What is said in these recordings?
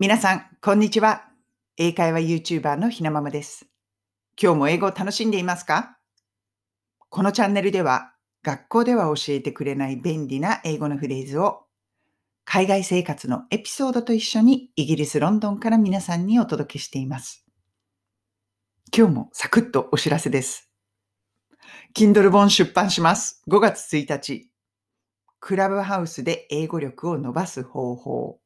皆さん、こんにちは。英会話 YouTuber のひなままです。今日も英語を楽しんでいますか？このチャンネルでは、学校では教えてくれない便利な英語のフレーズを、海外生活のエピソードと一緒にイギリス・ロンドンから皆さんにお届けしています。今日もサクッとお知らせです。Kindle 本出版します。5月1日。クラブハウスで英語力を伸ばす方法。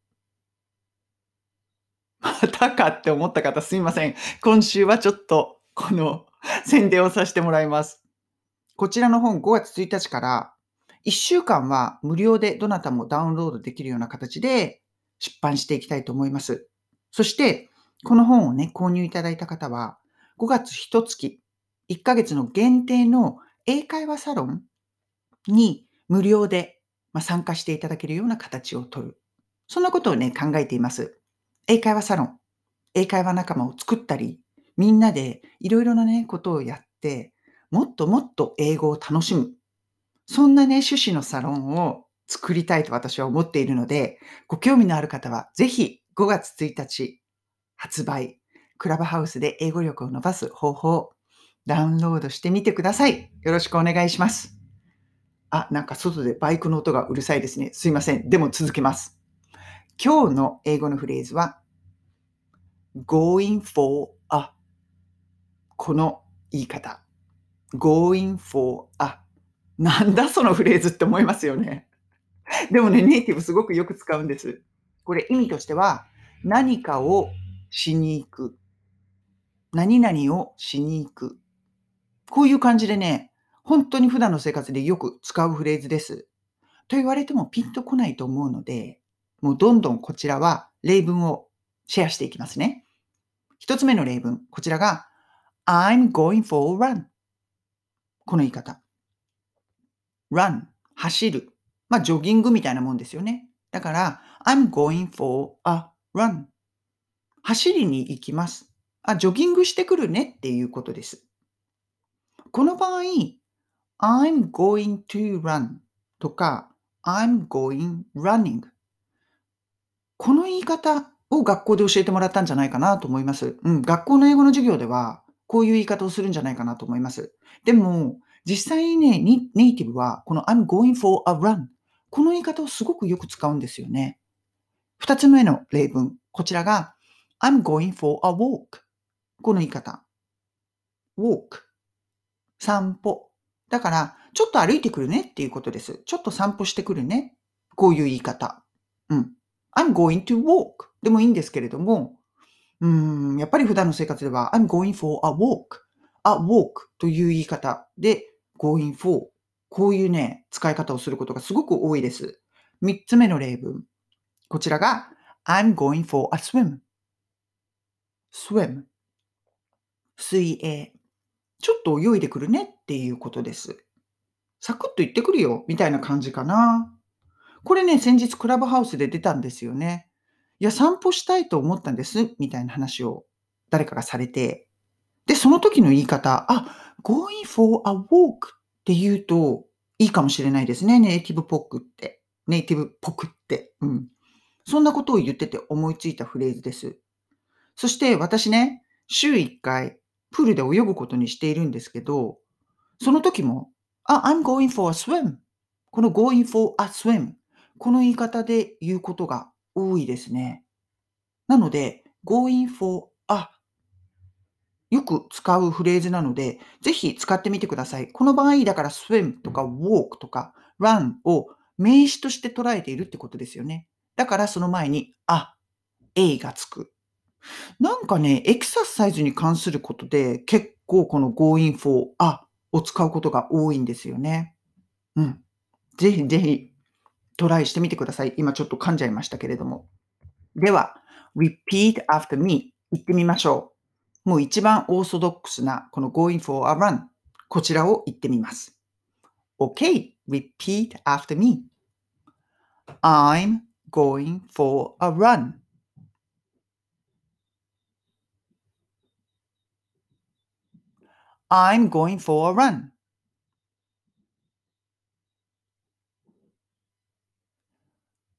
またかって思った方すいません。今週はちょっとこの宣伝をさせてもらいます。こちらの本5月1日から1週間は無料でどなたもダウンロードできるような形で出版していきたいと思います。そして、この本をね、購入いただいた方は5月1月、1ヶ月の限定の英会話サロンに無料で参加していただけるような形をとる。そんなことをね、考えています。英会話サロン、英会話仲間を作ったり、みんなでいろいろなね、ことをやって、もっともっと英語を楽しむ。そんなね、趣旨のサロンを作りたいと私は思っているので、ご興味のある方は、ぜひ5月1日発売、クラブハウスで英語力を伸ばす方法、ダウンロードしてみてください。よろしくお願いします。あ、なんか外でバイクの音がうるさいですね。すいません。でも続けます。今日の英語のフレーズは going for a この言い方 going for a なんだそのフレーズって思いますよね。でもね、ネイティブすごくよく使うんです。これ意味としては何かをしに行く。何々をしに行く。こういう感じでね、本当に普段の生活でよく使うフレーズです。と言われてもピンとこないと思うので、もうどんどんこちらは例文をシェアしていきますね。一つ目の例文、こちらが I'm going for a run この言い方。run 走る。まあ、ジョギングみたいなもんですよね。だから、I'm going for a run 走りに行きます。あ、ジョギングしてくるねっていうことです。この場合、I'm going to run とか I'm going running この言い方を学校で教えてもらったんじゃないかなと思います。うん、学校の英語の授業では、こういう言い方をするんじゃないかなと思います。でも、実際にね、ネイティブは、この I'm going for a run。この言い方をすごくよく使うんですよね。二つ目の例文。こちらが、I'm going for a walk。この言い方。walk。散歩。だから、ちょっと歩いてくるねっていうことです。ちょっと散歩してくるね。こういう言い方。うん。I'm going to walk でもいいんですけれども、うん、やっぱり普段の生活では I'm going for a walk, a walk という言い方で going for こういうね、使い方をすることがすごく多いです。三つ目の例文。こちらが I'm going for a swim. swim 水泳。ちょっと泳いでくるねっていうことです。サクッと言ってくるよみたいな感じかな。これね、先日クラブハウスで出たんですよね。いや、散歩したいと思ったんです、みたいな話を誰かがされて、で、その時の言い方、あ、going for a walk って言うといいかもしれないですね。ネイティブっぽくって。ネイティブっぽくって。うん。そんなことを言ってて思いついたフレーズです。そして私ね、週1回プールで泳ぐことにしているんですけど、その時も、あ、I'm going for a swim. この going for a swim この言い方で言うことが多いですね。なので、going for a よく使うフレーズなので、ぜひ使ってみてください。この場合、だから swim とか walk とか run を名詞として捉えているってことですよね。だからその前に、あ、a がつく。なんかね、エクササイズに関することで結構この going for a を使うことが多いんですよね。うん。ぜひぜひトライしてみてください。今ちょっと噛んじゃいましたけれども。では、repeat after me 言ってみましょう。もう一番オーソドックスなこの going for a run こちらを言ってみます。OK, repeat after me. I'm going for a run. I'm going for a run.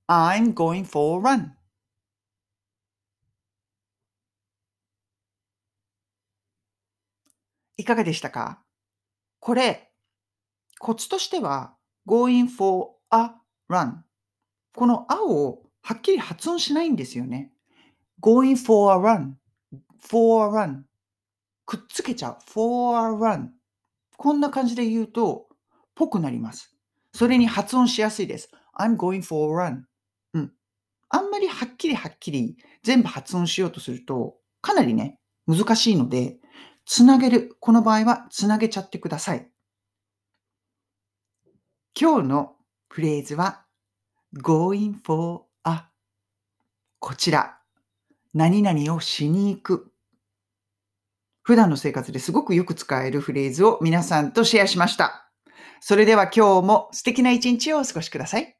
I'm going for a run. いかがでしたか？これ、コツとしては、going for a run。このあをはっきり発音しないんですよね。going for a run, for a run。くっつけちゃう。for a run。こんな感じで言うと、ぽくなります。それに発音しやすいです。I'm going for a run。あんまりはっきりはっきり全部発音しようとすると、かなりね、難しいので、つなげる。この場合はつなげちゃってください。今日のフレーズは going for a こちら。何々をしに行く。普段の生活ですごくよく使えるフレーズを皆さんとシェアしました。それでは今日も素敵な一日をお過ごしください。